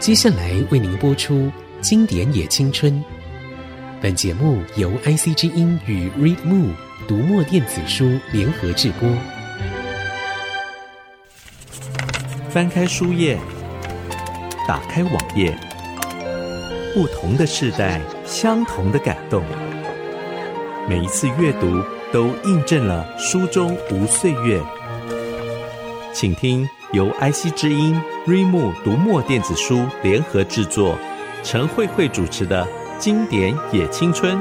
接下来为您播出《经典也青春》。本节目由 IC 之音与 ReadMo 读墨电子书联合制播。翻开书页，打开网页，不同的世代，相同的感动。每一次阅读，都印证了书中无岁月。请听由 IC 之音。瑞木读墨电子书联合制作，陈慧慧主持的《经典也青春》。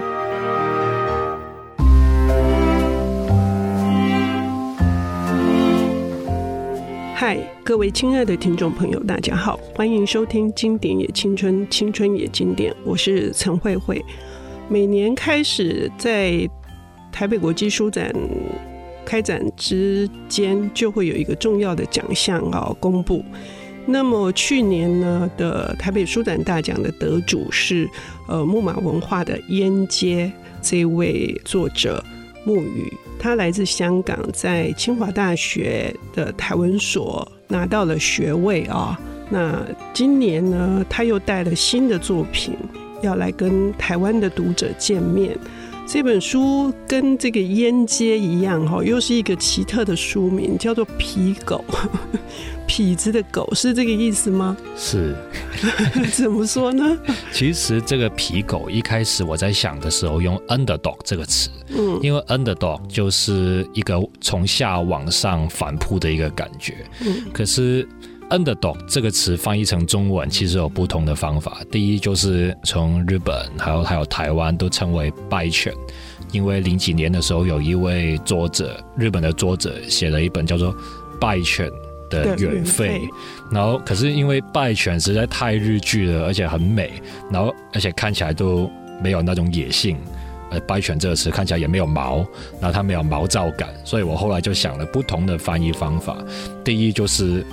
嗨，各位亲爱的听众朋友，大家好，欢迎收听《经典也青春，青春也经典》，我是陈慧慧。每年开始在台北国际书展开展之间，就会有一个重要的奖项啊公布。那么去年呢的台北书展大奖的得主是呃木马文化的《烟街》这位作者木雨，他来自香港，在清华大学的台文所拿到了学位啊。那今年呢，他又带了新的作品要来跟台湾的读者见面。这本书跟这个《烟街》一样哈，又是一个奇特的书名，叫做《痞狗》。痞子的狗是这个意思吗？是，怎么说呢？其实这个痞狗一开始我在想的时候用 underdog 这个词，嗯，因为 underdog 就是一个从下往上反扑的一个感觉，嗯，可是 underdog 这个词翻译成中文其实有不同的方法。第一就是从日本还有还有台湾都称为败犬，因为零几年的时候有一位作者，日本的作者写了一本叫做败犬。的远费，然后可是因为败犬实在太日剧了，而且很美，然后而且看起来都没有那种野性，呃，败犬这个词看起来也没有毛，然后它没有毛躁感，所以我后来就想了不同的翻译方法。第一就是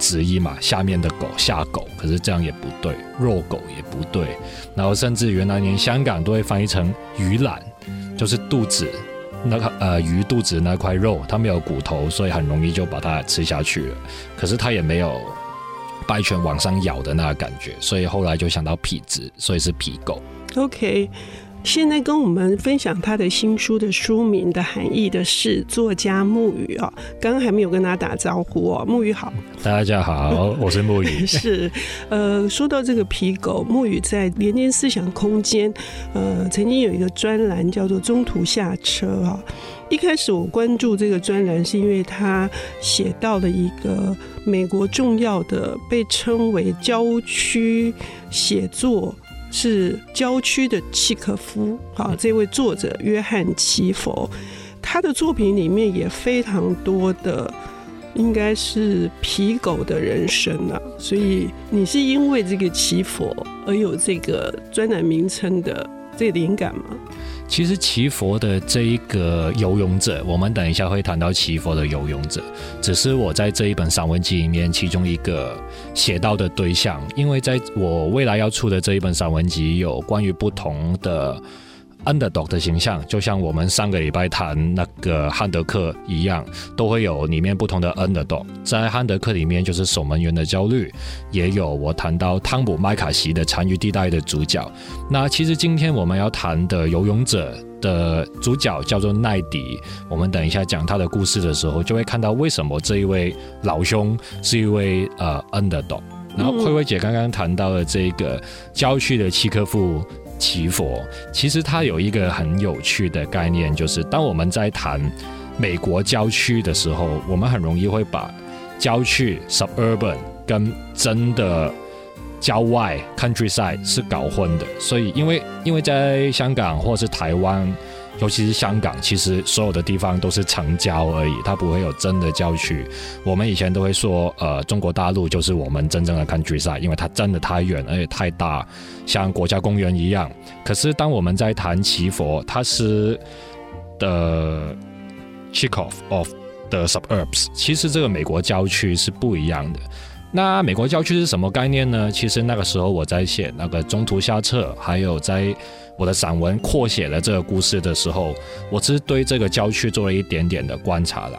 直译嘛，下面的狗下狗，可是这样也不对，弱狗也不对，然后甚至原来连香港都会翻译成鱼懒，就是肚子。那个呃鱼肚子那块肉，它没有骨头，所以很容易就把它吃下去了。可是它也没有败犬往上咬的那个感觉，所以后来就想到痞子，所以是痞狗。OK。现在跟我们分享他的新书的书名的含义的是作家木雨啊，刚刚还没有跟大家打招呼哦，木雨好，大家好，我是木雨。是，呃，说到这个皮狗，木雨在联接思想空间，呃，曾经有一个专栏叫做《中途下车》啊。一开始我关注这个专栏，是因为他写到了一个美国重要的被称为郊区写作。是郊区的契诃夫，啊，这位作者约翰奇佛，他的作品里面也非常多的，应该是皮狗的人生啊。所以你是因为这个奇佛而有这个专栏名称的这灵感吗？其实奇佛的这一个游泳者，我们等一下会谈到奇佛的游泳者，只是我在这一本散文集里面其中一个写到的对象，因为在我未来要出的这一本散文集有关于不同的。Underdog 的形象，就像我们上个礼拜谈那个汉德克一样，都会有里面不同的 Underdog。在汉德克里面，就是守门员的焦虑，也有我谈到汤姆麦卡锡的残余地带的主角。那其实今天我们要谈的游泳者的主角叫做奈迪。我们等一下讲他的故事的时候，就会看到为什么这一位老兄是一位呃 Underdog。然后慧慧姐刚刚谈到了这个郊区的契科夫。奇佛其实它有一个很有趣的概念，就是当我们在谈美国郊区的时候，我们很容易会把郊区 （suburban） 跟真的郊外 （countryside） 是搞混的。所以，因为因为在香港或是台湾。尤其是香港，其实所有的地方都是城郊而已，它不会有真的郊区。我们以前都会说，呃，中国大陆就是我们真正的 countryside，因为它真的太远而且太大，像国家公园一样。可是当我们在谈奇佛，它是的 Chekhov of the suburbs，其实这个美国郊区是不一样的。那美国郊区是什么概念呢？其实那个时候我在写那个中途下册，还有在。我的散文扩写了这个故事的时候，我是对这个郊区做了一点点的观察了。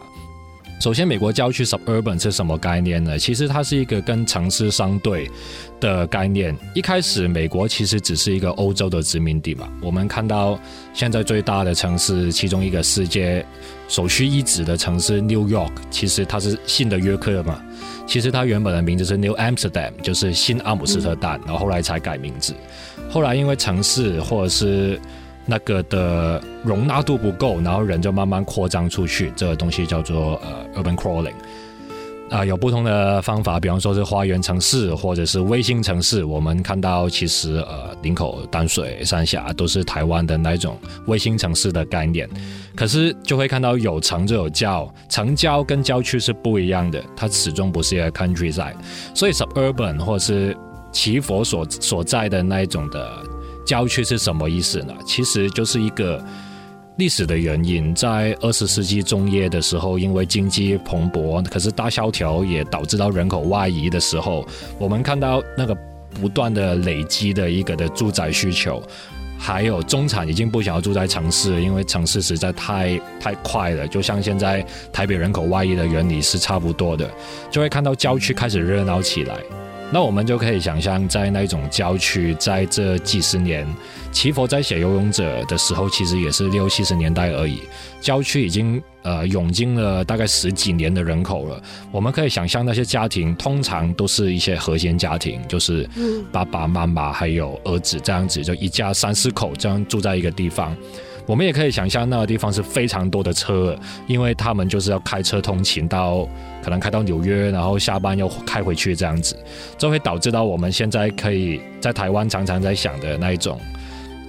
首先，美国郊区 suburban 是什么概念呢？其实它是一个跟城市相对的概念。一开始，美国其实只是一个欧洲的殖民地嘛。我们看到现在最大的城市，其中一个世界首屈一指的城市 New York，其实它是新的约克嘛。其实它原本的名字是 New Amsterdam，就是新阿姆斯特丹，然后后来才改名字。后来因为城市或者是那个的容纳度不够，然后人就慢慢扩张出去，这个东西叫做呃 urban crawling 啊、有不同的方法，比方说是花园城市或者是卫星城市。我们看到其实呃林口、淡水、三峡都是台湾的那种卫星城市的概念，可是就会看到有城就有郊，城郊跟郊区是不一样的，它始终不是一个 countryside，所以 suburban 或是奇佛所所在的那一种的。郊区是什么意思呢？其实就是一个历史的原因，在二十世纪中叶的时候，因为经济蓬勃，可是大萧条也导致到人口外移的时候，我们看到那个不断的累积的一个的住宅需求，还有中产已经不想要住在城市，因为城市实在太太快了，就像现在台北人口外移的原理是差不多的，就会看到郊区开始热闹起来。那我们就可以想象，在那种郊区，在这几十年，祈佛在写《游泳者》的时候，其实也是六七十年代而已。郊区已经呃涌进了大概十几年的人口了。我们可以想象，那些家庭通常都是一些核心家庭，就是爸爸妈妈还有儿子这样子，就一家三四口这样住在一个地方。我们也可以想象，那个地方是非常多的车，因为他们就是要开车通勤到，可能开到纽约，然后下班又开回去这样子，这会导致到我们现在可以在台湾常常在想的那一种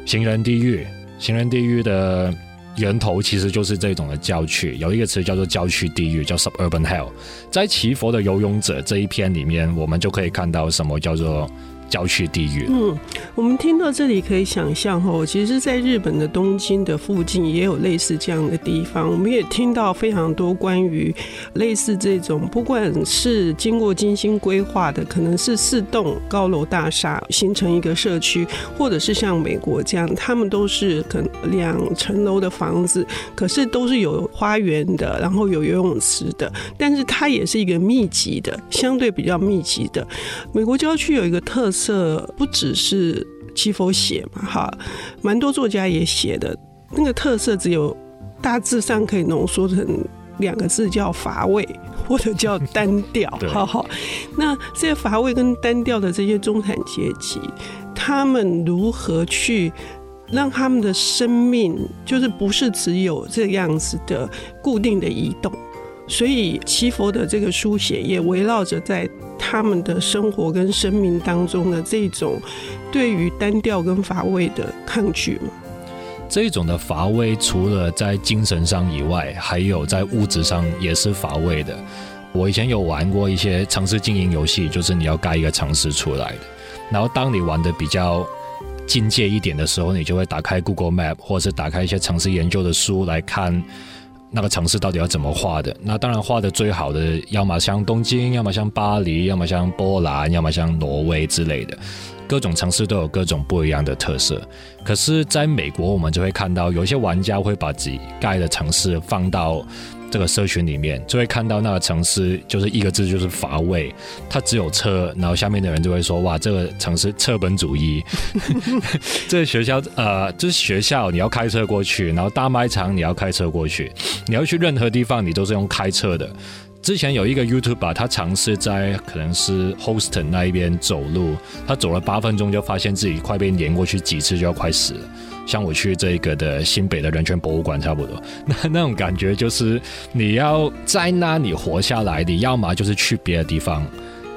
行人地狱。行人地狱的源头其实就是这种的郊区，有一个词叫做郊区地狱，叫 suburban hell。在奇佛的游泳者这一篇里面，我们就可以看到什么叫做。郊区地狱。嗯，我们听到这里可以想象哈，其实，在日本的东京的附近也有类似这样的地方。我们也听到非常多关于类似这种，不管是经过精心规划的，可能是四栋高楼大厦形成一个社区，或者是像美国这样，他们都是可两层楼的房子，可是都是有花园的，然后有游泳池的，但是它也是一个密集的，相对比较密集的。美国郊区有一个特色。不只是奇佛写嘛，哈，蛮多作家也写的。那个特色只有大致上可以浓缩成两个字，叫乏味或者叫单调。哈哈，那这些乏味跟单调的这些中产阶级，他们如何去让他们的生命，就是不是只有这样子的固定的移动？所以七佛的这个书写也围绕着在他们的生活跟生命当中的这种对于单调跟乏味的抗拒嘛。这种的乏味，除了在精神上以外，还有在物质上也是乏味的。我以前有玩过一些城市经营游戏，就是你要盖一个城市出来的。然后当你玩的比较境界一点的时候，你就会打开 Google Map，或者是打开一些城市研究的书来看。那个城市到底要怎么画的？那当然画的最好的，要么像东京，要么像巴黎，要么像波兰，要么像挪威之类的。各种城市都有各种不一样的特色。可是，在美国，我们就会看到有些玩家会把自己盖的城市放到。这个社群里面就会看到那个城市，就是一个字，就是乏味。它只有车，然后下面的人就会说：“哇，这个城市车本主义。”这个学校呃，就是学校你要开车过去，然后大卖场你要开车过去，你要去任何地方你都是用开车的。之前有一个 YouTuber，他尝试在可能是 Houston 那一边走路，他走了八分钟就发现自己快被碾过去几次，就要快死了。像我去这个的新北的人权博物馆差不多，那那种感觉就是你要在那里活下来，你要么就是去别的地方，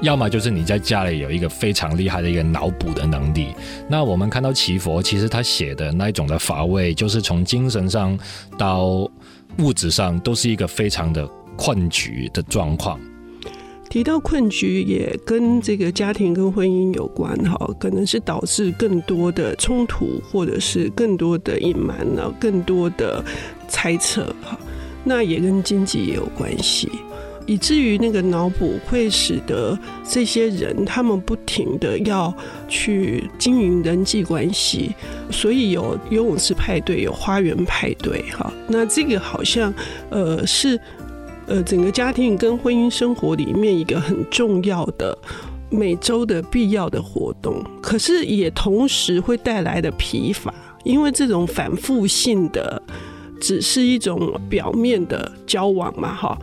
要么就是你在家里有一个非常厉害的一个脑补的能力。那我们看到奇佛，其实他写的那一种的乏味，就是从精神上到物质上都是一个非常的困局的状况。提到困局，也跟这个家庭跟婚姻有关哈，可能是导致更多的冲突，或者是更多的隐瞒了，更多的猜测哈。那也跟经济也有关系，以至于那个脑补会使得这些人他们不停的要去经营人际关系，所以有游泳池派对，有花园派对哈。那这个好像呃是。呃整个家庭跟婚姻生活里面一个很重要的每周的必要的活动，可是也同时会带来的疲乏，因为这种反复性的只是一种表面的交往嘛，哈。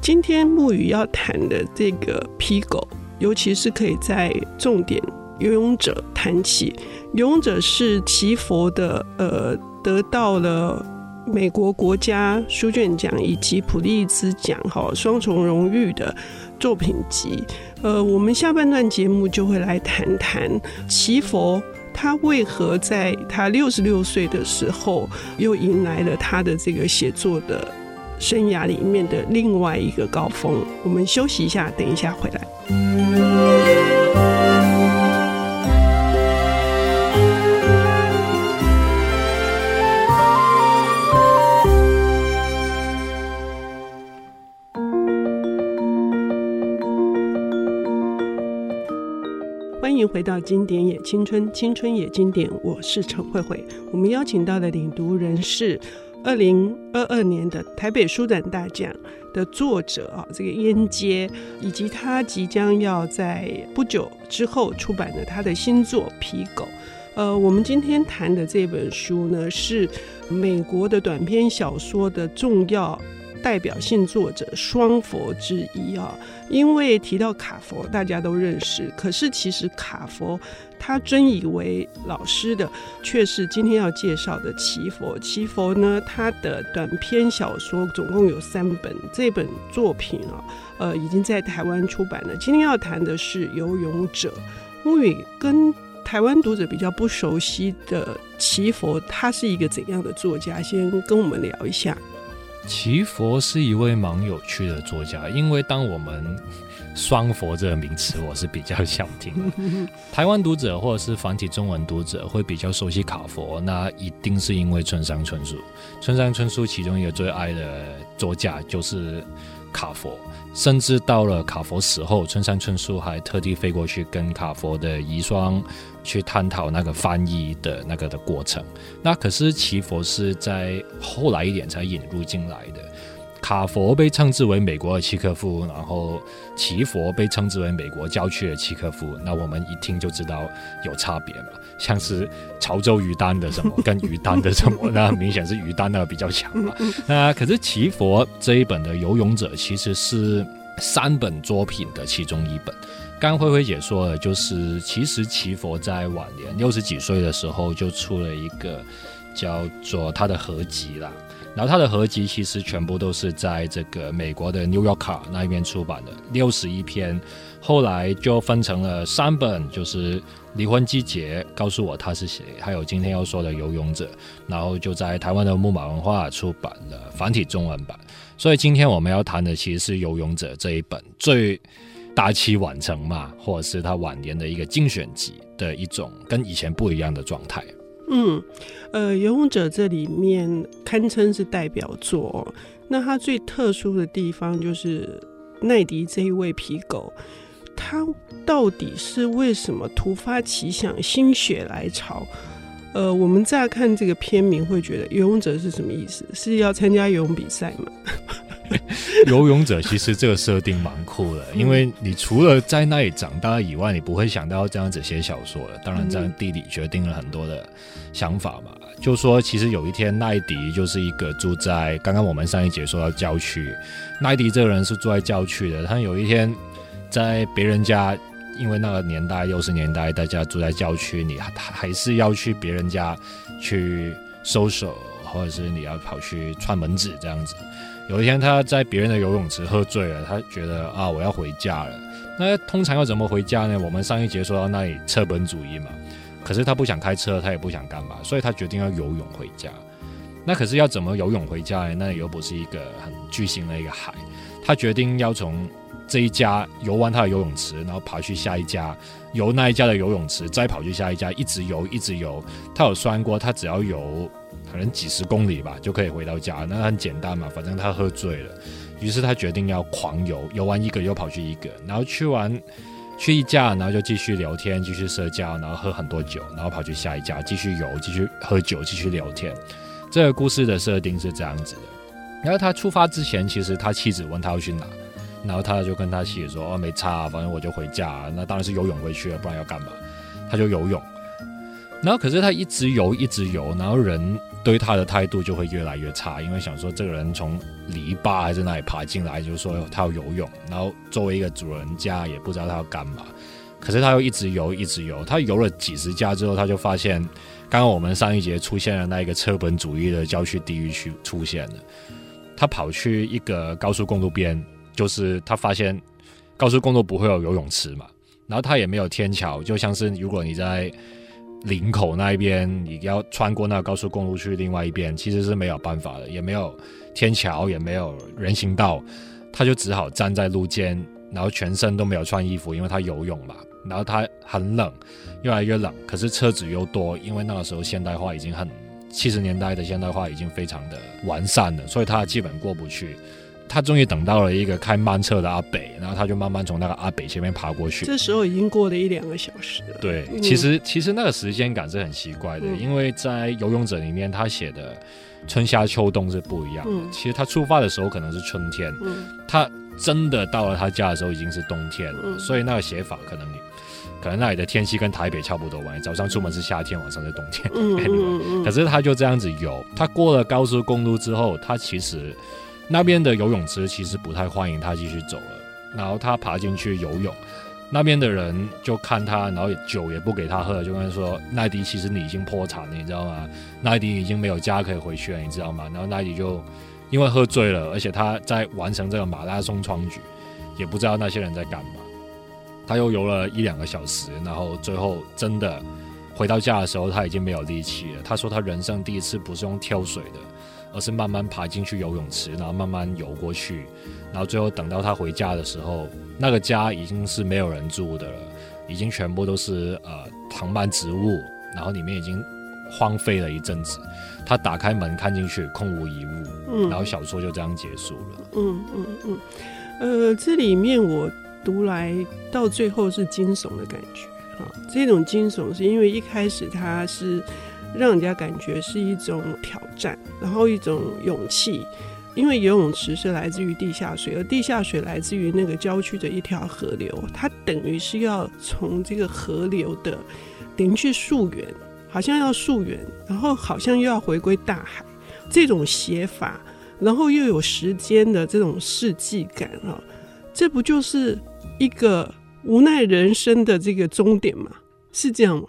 今天牧语要谈的这个皮狗，尤其是可以在重点游泳者谈起。游泳者是祈佛的，呃，得到了美国国家书卷奖以及普利兹奖哈双重荣誉的作品集。呃，我们下半段节目就会来谈谈奇佛，他为何在他六十六岁的时候，又迎来了他的这个写作的。生涯里面的另外一个高峰，我们休息一下，等一下回来。到《经典也青春，青春也经典》，我是陈慧慧。我们邀请到的领读人是。二零二二年的台北书展大奖的作者啊，这个燕接，以及他即将要在不久之后出版的他的新作《皮狗》。呃，我们今天谈的这本书呢，是美国的短篇小说的重要。代表性作者双佛之一啊，因为提到卡佛，大家都认识。可是其实卡佛他尊以为老师的，却是今天要介绍的奇佛。奇佛呢，他的短篇小说总共有三本，这本作品啊，呃，已经在台湾出版了。今天要谈的是《游泳者》。牧语跟台湾读者比较不熟悉的奇佛，他是一个怎样的作家？先跟我们聊一下。奇佛是一位蛮有趣的作家，因为当我们“双佛”这个名词，我是比较想听。台湾读者或者是繁体中文读者会比较熟悉卡佛，那一定是因为村上春树。村上春树其中一个最爱的作家就是卡佛。甚至到了卡佛死后，村上春树还特地飞过去跟卡佛的遗孀去探讨那个翻译的那个的过程。那可是奇佛是在后来一点才引入进来的。卡佛被称之为美国的契诃夫，然后奇佛被称之为美国郊区的契诃夫。那我们一听就知道有差别嘛，像是潮州鱼丹的什么跟鱼丹的什么，那明显是鱼单的比较强嘛。那可是奇佛这一本的《游泳者》其实是三本作品的其中一本。刚灰灰姐说的，就是其实奇佛在晚年六十几岁的时候就出了一个叫做他的合集啦。然后他的合集其实全部都是在这个美国的《New Yorker》那一边出版的，六十一篇，后来就分成了三本，就是《离婚季节》，告诉我他是谁，还有今天要说的《游泳者》，然后就在台湾的木马文化出版了繁体中文版。所以今天我们要谈的其实是《游泳者》这一本最大器晚成嘛，或者是他晚年的一个精选集的一种跟以前不一样的状态。嗯，呃，《游泳者》这里面堪称是代表作。那它最特殊的地方就是奈迪这一位皮狗，他到底是为什么突发奇想、心血来潮？呃，我们乍看这个片名会觉得《游泳者》是什么意思？是要参加游泳比赛吗？游泳者其实这个设定蛮酷的，因为你除了在那里长大以外，你不会想到这样子写小说了。当然，在地理决定了很多的想法嘛。就说其实有一天，奈迪就是一个住在刚刚我们上一节说到郊区，奈迪这个人是住在郊区的。他有一天在别人家，因为那个年代六十年代，大家住在郊区，你还是要去别人家去搜索，或者是你要跑去串门子这样子。有一天，他在别人的游泳池喝醉了，他觉得啊，我要回家了。那通常要怎么回家呢？我们上一节说到那里车本主义嘛，可是他不想开车，他也不想干嘛，所以他决定要游泳回家。那可是要怎么游泳回家呢？那里又不是一个很巨型的一个海，他决定要从这一家游完他的游泳池，然后跑去下一家，游那一家的游泳池，再跑去下一家，一直游，一直游。他有算过，他只要游。可能几十公里吧，就可以回到家。那很简单嘛，反正他喝醉了，于是他决定要狂游，游完一个又跑去一个，然后去完去一家，然后就继续聊天，继续社交，然后喝很多酒，然后跑去下一家继续游，继续喝酒，继续聊天。这个故事的设定是这样子的。然后他出发之前，其实他妻子问他要去哪，然后他就跟他妻子说：“哦，没差，反正我就回家。那当然是游泳回去了，不然要干嘛？”他就游泳。然后可是他一直游，一直游，然后人对他的态度就会越来越差，因为想说这个人从篱笆还是哪里爬进来，就是说他要游泳，然后作为一个主人家也不知道他要干嘛。可是他又一直游，一直游。他游了几十家之后，他就发现，刚刚我们上一节出现了那一个车本主义的郊区地狱区出现了。他跑去一个高速公路边，就是他发现高速公路不会有游泳池嘛，然后他也没有天桥，就像是如果你在林口那一边，你要穿过那个高速公路去另外一边，其实是没有办法的，也没有天桥，也没有人行道，他就只好站在路肩，然后全身都没有穿衣服，因为他游泳嘛。然后他很冷，越来越冷。可是车子又多，因为那个时候现代化已经很七十年代的现代化已经非常的完善了，所以他基本过不去。他终于等到了一个开慢车的阿北，然后他就慢慢从那个阿北前面爬过去。这时候已经过了一两个小时了。对，其实其实那个时间感是很奇怪的，嗯、因为在游泳者里面他写的春夏秋冬是不一样的。嗯、其实他出发的时候可能是春天，嗯、他真的到了他家的时候已经是冬天了，嗯、所以那个写法可能你。可能那里的天气跟台北差不多吧，早上出门是夏天，晚上是冬天。可是他就这样子游，他过了高速公路之后，他其实那边的游泳池其实不太欢迎他继续走了。然后他爬进去游泳，那边的人就看他，然后酒也不给他喝，就跟他说：“奈迪，其实你已经破产了，你知道吗？奈迪已经没有家可以回去了，你知道吗？”然后奈迪就因为喝醉了，而且他在完成这个马拉松创举，也不知道那些人在干嘛。他又游了一两个小时，然后最后真的回到家的时候，他已经没有力气了。他说他人生第一次不是用跳水的，而是慢慢爬进去游泳池，然后慢慢游过去，然后最后等到他回家的时候，那个家已经是没有人住的了，已经全部都是呃藤蔓植物，然后里面已经荒废了一阵子。他打开门看进去，空无一物，嗯，然后小说就这样结束了。嗯嗯嗯，呃，这里面我。读来到最后是惊悚的感觉啊！这种惊悚是因为一开始他是让人家感觉是一种挑战，然后一种勇气，因为游泳池是来自于地下水，而地下水来自于那个郊区的一条河流，它等于是要从这个河流的连续溯源，好像要溯源，然后好像又要回归大海，这种写法，然后又有时间的这种世纪感啊，这不就是？一个无奈人生的这个终点吗，是这样吗？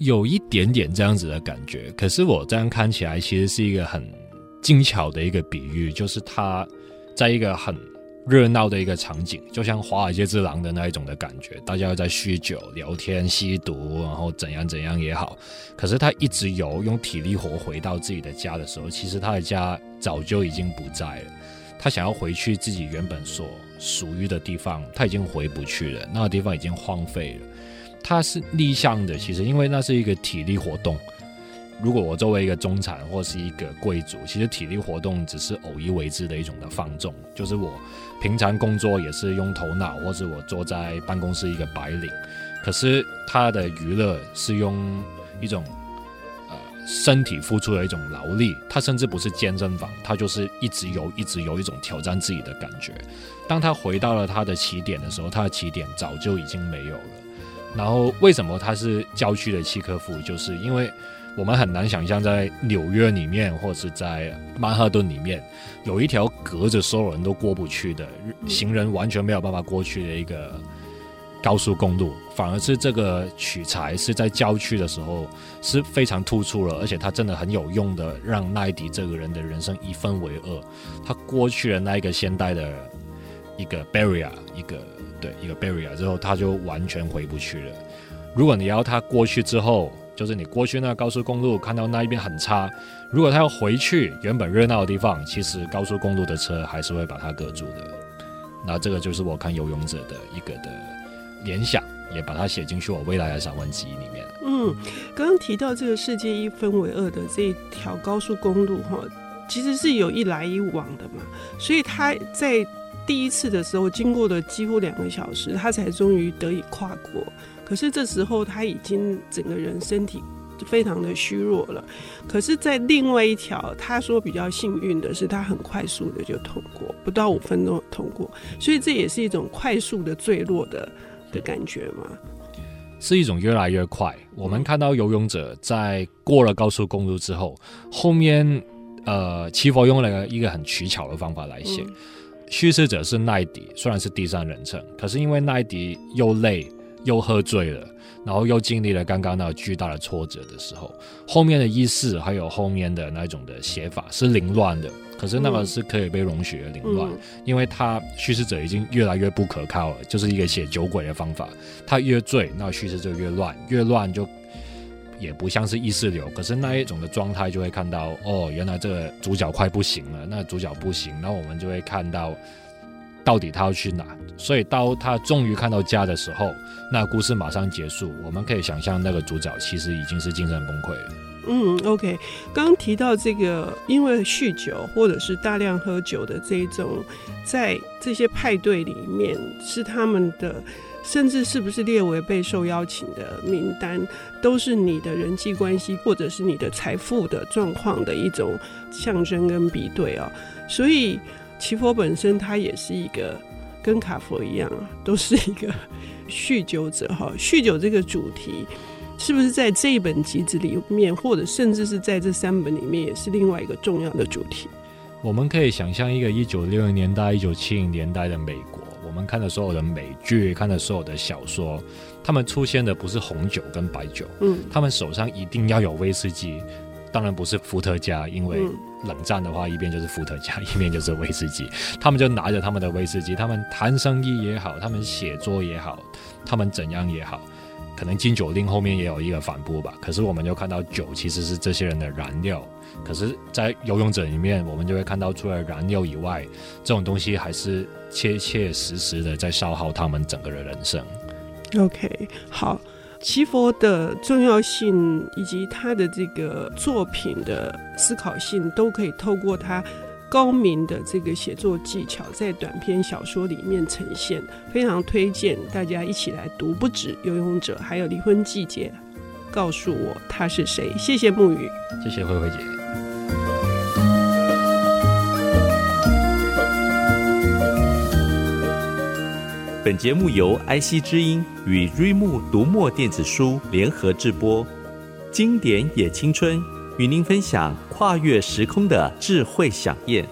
有一点点这样子的感觉。可是我这样看起来，其实是一个很精巧的一个比喻，就是他在一个很热闹的一个场景，就像《华尔街之狼》的那一种的感觉，大家在酗酒、聊天、吸毒，然后怎样怎样也好。可是他一直游，用体力活回到自己的家的时候，其实他的家早就已经不在了。他想要回去自己原本所属于的地方，他已经回不去了。那个地方已经荒废了。他是逆向的，其实因为那是一个体力活动。如果我作为一个中产或是一个贵族，其实体力活动只是偶一为之的一种的放纵。就是我平常工作也是用头脑，或是我坐在办公室一个白领。可是他的娱乐是用一种呃。身体付出的一种劳力，他甚至不是健身房，他就是一直游，一直游，一种挑战自己的感觉。当他回到了他的起点的时候，他的起点早就已经没有了。然后，为什么他是郊区的契科夫？就是因为我们很难想象，在纽约里面，或是在曼哈顿里面，有一条隔着所有人都过不去的，行人完全没有办法过去的一个。高速公路反而是这个取材是在郊区的时候是非常突出了，而且它真的很有用的，让奈迪这个人的人生一分为二。他过去了那一个现代的一个 barrier，一个对一个 barrier 之后，他就完全回不去了。如果你要他过去之后，就是你过去那高速公路看到那一边很差，如果他要回去原本热闹的地方，其实高速公路的车还是会把他隔住的。那这个就是我看《游泳者》的一个的。联想也把它写进去我未来的散文集里面。嗯，刚刚提到这个世界一分为二的这一条高速公路哈，其实是有一来一往的嘛，所以他在第一次的时候经过了几乎两个小时，他才终于得以跨过。可是这时候他已经整个人身体非常的虚弱了。可是，在另外一条，他说比较幸运的是，他很快速的就通过，不到五分钟通过，所以这也是一种快速的坠落的的感觉嘛。是一种越来越快。我们看到游泳者在过了高速公路之后，后面呃，奇佛用了一个很取巧的方法来写。叙、嗯、事者是奈迪，虽然是第三人称，可是因为奈迪又累又喝醉了，然后又经历了刚刚那个巨大的挫折的时候，后面的意识还有后面的那种的写法是凌乱的。可是那个是可以被容许的凌乱，嗯、因为他叙事者已经越来越不可靠了，就是一个写酒鬼的方法。他越醉，那叙事就越乱，越乱就也不像是意识流。可是那一种的状态就会看到，哦，原来这个主角快不行了，那主角不行，那我们就会看到到底他要去哪。所以到他终于看到家的时候，那故事马上结束。我们可以想象那个主角其实已经是精神崩溃了。嗯，OK，刚提到这个，因为酗酒或者是大量喝酒的这一种，在这些派对里面是他们的，甚至是不是列为被受邀请的名单，都是你的人际关系或者是你的财富的状况的一种象征跟比对啊。所以奇佛本身他也是一个跟卡佛一样啊，都是一个酗酒者哈。酗酒这个主题。是不是在这一本集子里面，或者甚至是在这三本里面，也是另外一个重要的主题？我们可以想象一个一九六零年代、一九七零年代的美国，我们看的所有的美剧，看的所有的小说，他们出现的不是红酒跟白酒，嗯，他们手上一定要有威士忌，当然不是伏特加，因为冷战的话，一边就是伏特加，一边就是威士忌，他们就拿着他们的威士忌，他们谈生意也好，他们写作也好，他们怎样也好。可能禁酒令后面也有一个反驳吧，可是我们就看到酒其实是这些人的燃料，可是，在游泳者里面，我们就会看到除了燃料以外，这种东西还是切切实实的在消耗他们整个的人生。OK，好，奇佛的重要性以及他的这个作品的思考性，都可以透过他。高明的这个写作技巧在短篇小说里面呈现，非常推荐大家一起来读。不止《游泳者》，还有《离婚季节》。告诉我他是谁？谢谢木鱼，谢谢慧慧姐。本节目由 IC 之音与瑞木读墨电子书联合制播，经典也青春。与您分享跨越时空的智慧饗宴。